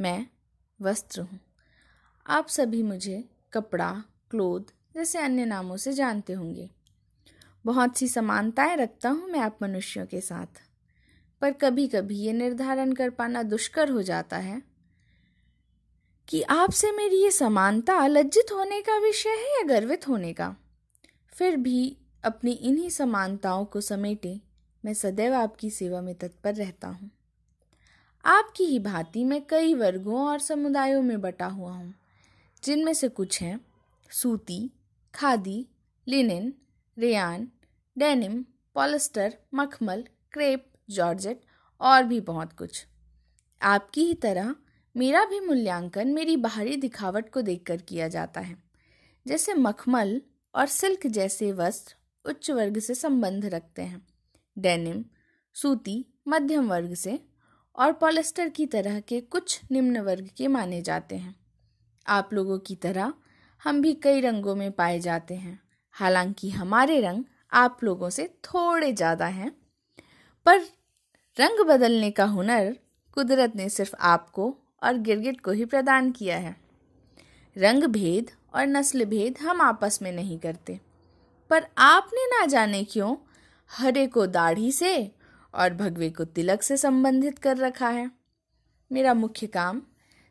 मैं वस्त्र हूँ। आप सभी मुझे कपड़ा, क्लोथ जैसे अन्य नामों से जानते होंगे। बहुत सी समानताएँ रखता हूँ मैं आप मनुष्यों के साथ। पर कभी कभी ये निर्धारण कर पाना दुष्कर हो जाता है कि आपसे मेरी ये समानता लज्जित होने का विषय है या गर्वित होने का। फिर भी अपनी इन्हीं समानताओं को समेटे मैं सदैव आपकी सेवा में तत्पर रहता हूँ। आपकी ही भांति मैं कई वर्गों और समुदायों में बटा हुआ हूँ, जिनमें से कुछ हैं, सूती, khadi, linen, rayon, denim, polyester, मखमल, क्रेप, जॉर्जेट और भी बहुत कुछ। आपकी ही तरह मेरा भी मूल्यांकन मेरी बाहरी दिखावट को देखकर किया जाता है, जैसे मखमल और सिल्क जैसे वस्त्र उच्च वर्ग से संबंध रखते हैं। डेनिम, सूती, मध्यम वर्ग से और पॉलिस्टर की तरह के कुछ निम्न वर्ग के माने जाते हैं। आप लोगों की तरह हम भी कई रंगों में पाए जाते हैं। हालाँकि हमारे रंग आप लोगों से थोड़े ज़्यादा हैं। पर रंग बदलने का हुनर कुदरत ने सिर्फ़ आपको और गिरगिट को ही प्रदान किया है। रंग भेद और नस्ल भेद हम आपस में नहीं करते। पर आपने ना जाने क्यों हरे को दाढ़ी से और भगवे को तिलक से संबंधित कर रखा है। मेरा मुख्य काम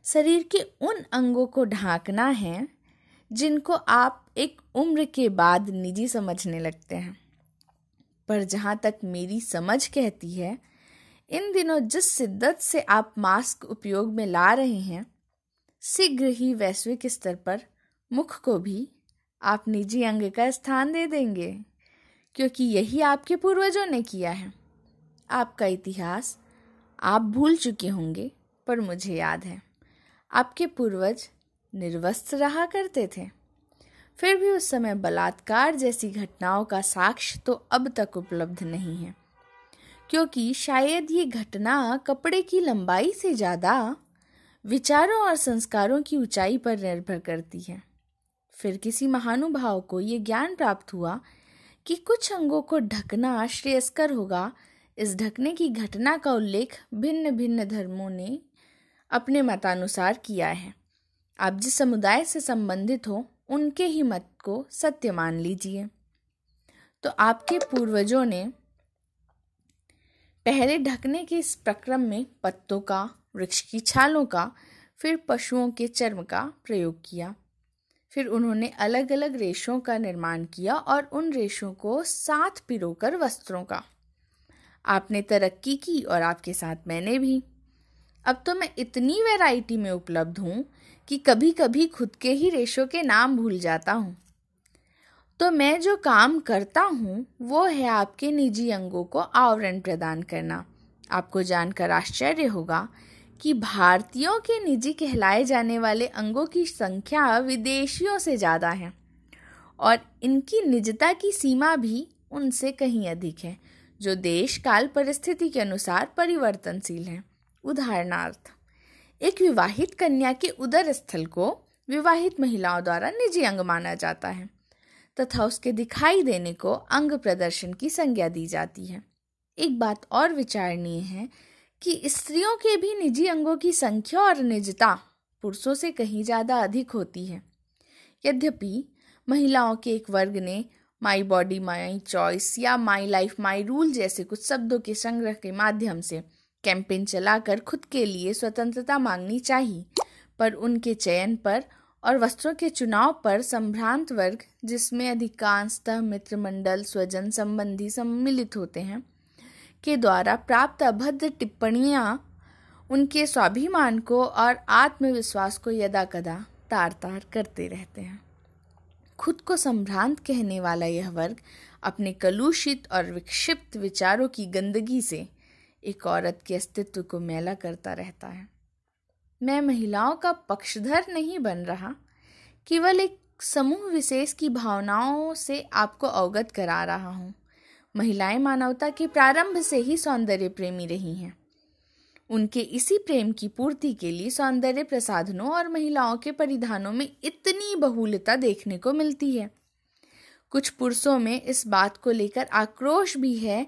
शरीर के उन अंगों को ढांकना है, जिनको आप एक उम्र के बाद निजी समझने लगते हैं। पर जहाँ तक मेरी समझ कहती है, इन दिनों जिस शिद्दत से आप मास्क उपयोग में ला रहे हैं, शीघ्र ही वैश्विक स्तर पर मुख को भी आप निजी अंग का स्थान दे देंगे, क्योंकि यही आपके पूर्वजों ने किया है। आपका इतिहास आप भूल चुके होंगे, पर मुझे याद है। आपके पूर्वज निर्वस्त्र रहा करते थे। फिर भी उस समय बलात्कार जैसी घटनाओं का साक्ष्य तो अब तक उपलब्ध नहीं है। क्योंकि शायद ये घटना कपड़े की लंबाई से ज़्यादा विचारों और संस्कारों की ऊंचाई पर निर्भर करती है। फिर किसी महानुभाव को ये ज्ञान प्राप्त हुआ कि कुछ अंगों को ढकना श्रेयस्कर होगा इस ढकने की घटना का उल्लेख भिन्न भिन्न धर्मों ने अपने मतानुसार किया है। आप जिस समुदाय से संबंधित हो, उनके ही मत को सत्य मान लीजिए। तो आपके पूर्वजों ने पहले ढकने के इस प्रक्रम में पत्तों का, वृक्ष की छालों का, फिर पशुओं के चर्म का प्रयोग किया। फिर उन्होंने अलग अलग रेशों का निर्माण किया और उन रेशों को साथ पिरोकर वस्त्रों का। आपने तरक्की की और आपके साथ मैंने भी। अब तो मैं इतनी वैरायटी में उपलब्ध हूँ कि कभी कभी खुद के ही रेशों के नाम भूल जाता हूँ। तो मैं जो काम करता हूँ, वो है आपके निजी अंगों को आवरण प्रदान करना। आपको जानकर आश्चर्य होगा कि भारतीयों के निजी कहलाए जाने वाले अंगों की संख्या विदेशियों से ज़्यादा है और इनकी निजता की सीमा भी उनसे कहीं अधिक है। जो देश काल परिस्थिति के अनुसार परिवर्तनशील है। उदाहरणार्थ, एक विवाहित कन्या के उदर स्थल को विवाहित महिलाओं द्वारा निजी अंग माना जाता है, तथा उसके दिखाई देने को अंग प्रदर्शन की संज्ञा दी जाती है। एक बात और विचारणीय है कि स्त्रियों के भी निजी अंगों की संख्या और निजता पुरुषों से कहीं ज़्यादा अधिक होती है। यद्यपि, महिलाओं के एक वर्ग ने माई बॉडी माई चॉइस या माई लाइफ माई रूल जैसे कुछ शब्दों के संग्रह के माध्यम से। कैंपेन चलाकर खुद के लिए स्वतंत्रता मांगनी चाहिए, पर उनके चयन पर और वस्त्रों के चुनाव पर संभ्रांत वर्ग, जिसमें अधिकांशतः मित्र मंडल, स्वजन संबंधी सम्मिलित होते हैं, के द्वारा प्राप्त अभद्र टिप्पणियाँ, उनके स्वाभिमान को और आत्मविश्वास को यदा कदा तार तार करते रहते हैं। खुद को संभ्रांत कहने वाला यह वर्ग अपने कलुषित और विक्षिप्त विचारों की गंदगी से एक औरत के अस्तित्व को मैला करता रहता है। मैं महिलाओं का पक्षधर नहीं बन रहा, केवल एक समूह विशेष की भावनाओं से आपको अवगत करा रहा हूँ। महिलाएँ मानवता के प्रारंभ से ही सौंदर्य प्रेमी रही हैं। उनके इसी प्रेम की पूर्ति के लिए सौंदर्य प्रसाधनों और महिलाओं के परिधानों में इतनी बहुलता देखने को मिलती है। कुछ पुरुषों में इस बात को लेकर आक्रोश भी है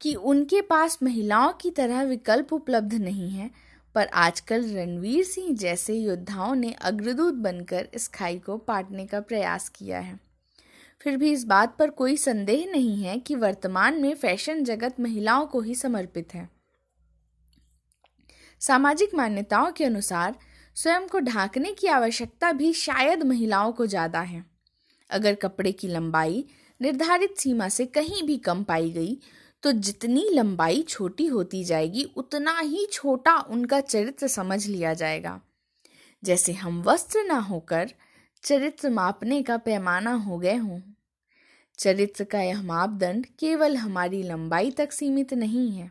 कि उनके पास महिलाओं की तरह विकल्प उपलब्ध नहीं है, पर आजकल रणवीर सिंह जैसे योद्धाओं ने अग्रदूत बनकर इस खाई को पाटने का प्रयास किया है। फिर भी इस बात पर कोई संदेह नहीं है कि वर्तमान में फ़ैशन जगत महिलाओं को ही समर्पित है। सामाजिक मान्यताओं के अनुसार स्वयं को ढांकने की आवश्यकता भी शायद महिलाओं को ज़्यादा है। अगर कपड़े की लंबाई निर्धारित सीमा से कहीं भी कम पाई गई तो जितनी लंबाई छोटी होती जाएगी, उतना ही छोटा उनका चरित्र समझ लिया जाएगा। जैसे हम वस्त्र ना होकर चरित्र मापने का पैमाना हो गए हों। चरित्र का यह मापदंड केवल हमारी लंबाई तक सीमित नहीं है।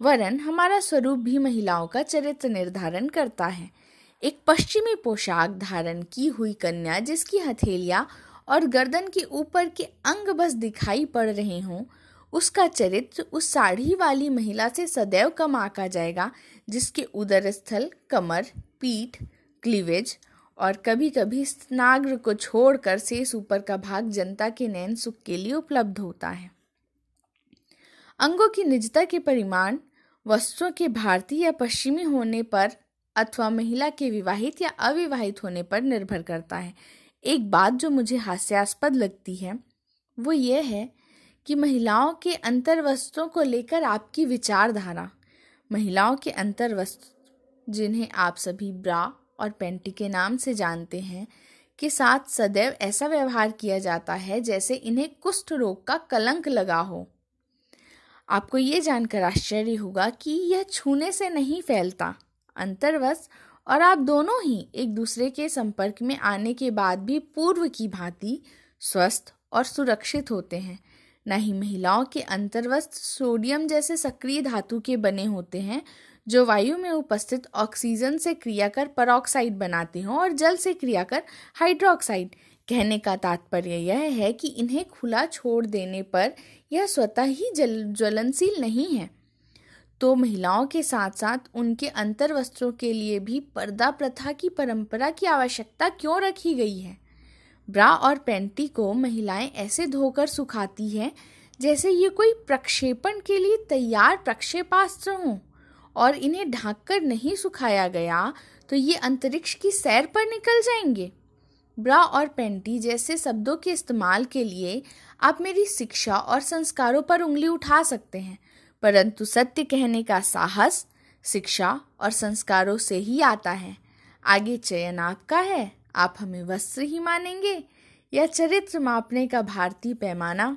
वरन हमारा स्वरूप भी महिलाओं का चरित्र निर्धारण करता है। एक पश्चिमी पोशाक धारण की हुई कन्या जिसकी हथेलियाँ और गर्दन के ऊपर के अंग बस दिखाई पड़ रहे हों, उसका चरित्र उस साड़ी वाली महिला से सदैव कम आका जाएगा, जिसके उदर स्थल कमर, पीठ, क्लीवेज और कभी कभी स्नाग्र को छोड़कर शेष ऊपर का भाग जनता के नैन सुख के लिए उपलब्ध होता है। अंगों की निजता के परिमाण वस्त्रों के भारतीय या पश्चिमी होने पर अथवा महिला के विवाहित या अविवाहित होने पर निर्भर करता है। एक बात जो मुझे हास्यास्पद लगती है, वो ये है कि महिलाओं के अंतर वस्त्रों को लेकर आपकी विचारधारा, महिलाओं के अंतर वस्त्र जिन्हें आप सभी ब्रा और पेंटी के नाम से जानते हैं, के साथ सदैव ऐसा व्यवहार किया जाता है जैसे इन्हें कुष्ठ रोग का कलंक लगा हो। आपको ये जानकर आश्चर्य होगा कि यह छूने से नहीं फैलता। अंतर्वश और आप दोनों ही एक दूसरे के संपर्क में आने के बाद भी पूर्व की भांति स्वस्थ और सुरक्षित होते हैं। न ही महिलाओं के अंतर्वस्त्र सोडियम जैसे सक्रिय धातु के बने होते हैं, जो वायु में उपस्थित ऑक्सीजन से क्रिया कर परऑक्साइड बनाते हों और जल से क्रिया कर हाइड्रोक्साइड कहने का तात्पर्य यह है कि इन्हें खुला छोड़ देने पर यह स्वतः ही जल, ज्वलनशील नहीं है। तो महिलाओं के साथ साथ उनके अंतर वस्त्रों के लिए भी पर्दा प्रथा की परंपरा की आवश्यकता क्यों रखी गई है? ब्रा और पैंटी को महिलाएँ ऐसे धोकर सुखाती हैं, जैसे ये कोई प्रक्षेपण के लिए तैयार प्रक्षेपास्त्र हों, और इन्हें ढांककर नहीं सुखाया गया तो ये अंतरिक्ष की सैर पर निकल जाएँगे। ब्रा और पेंटी जैसे शब्दों के इस्तेमाल के लिए आप मेरी शिक्षा और संस्कारों पर उंगली उठा सकते हैं, परंतु सत्य कहने का साहस शिक्षा और संस्कारों से ही आता है। आगे चयन आपका है, आप हमें वस्त्र ही मानेंगे या चरित्र मापने का भारतीय पैमाना?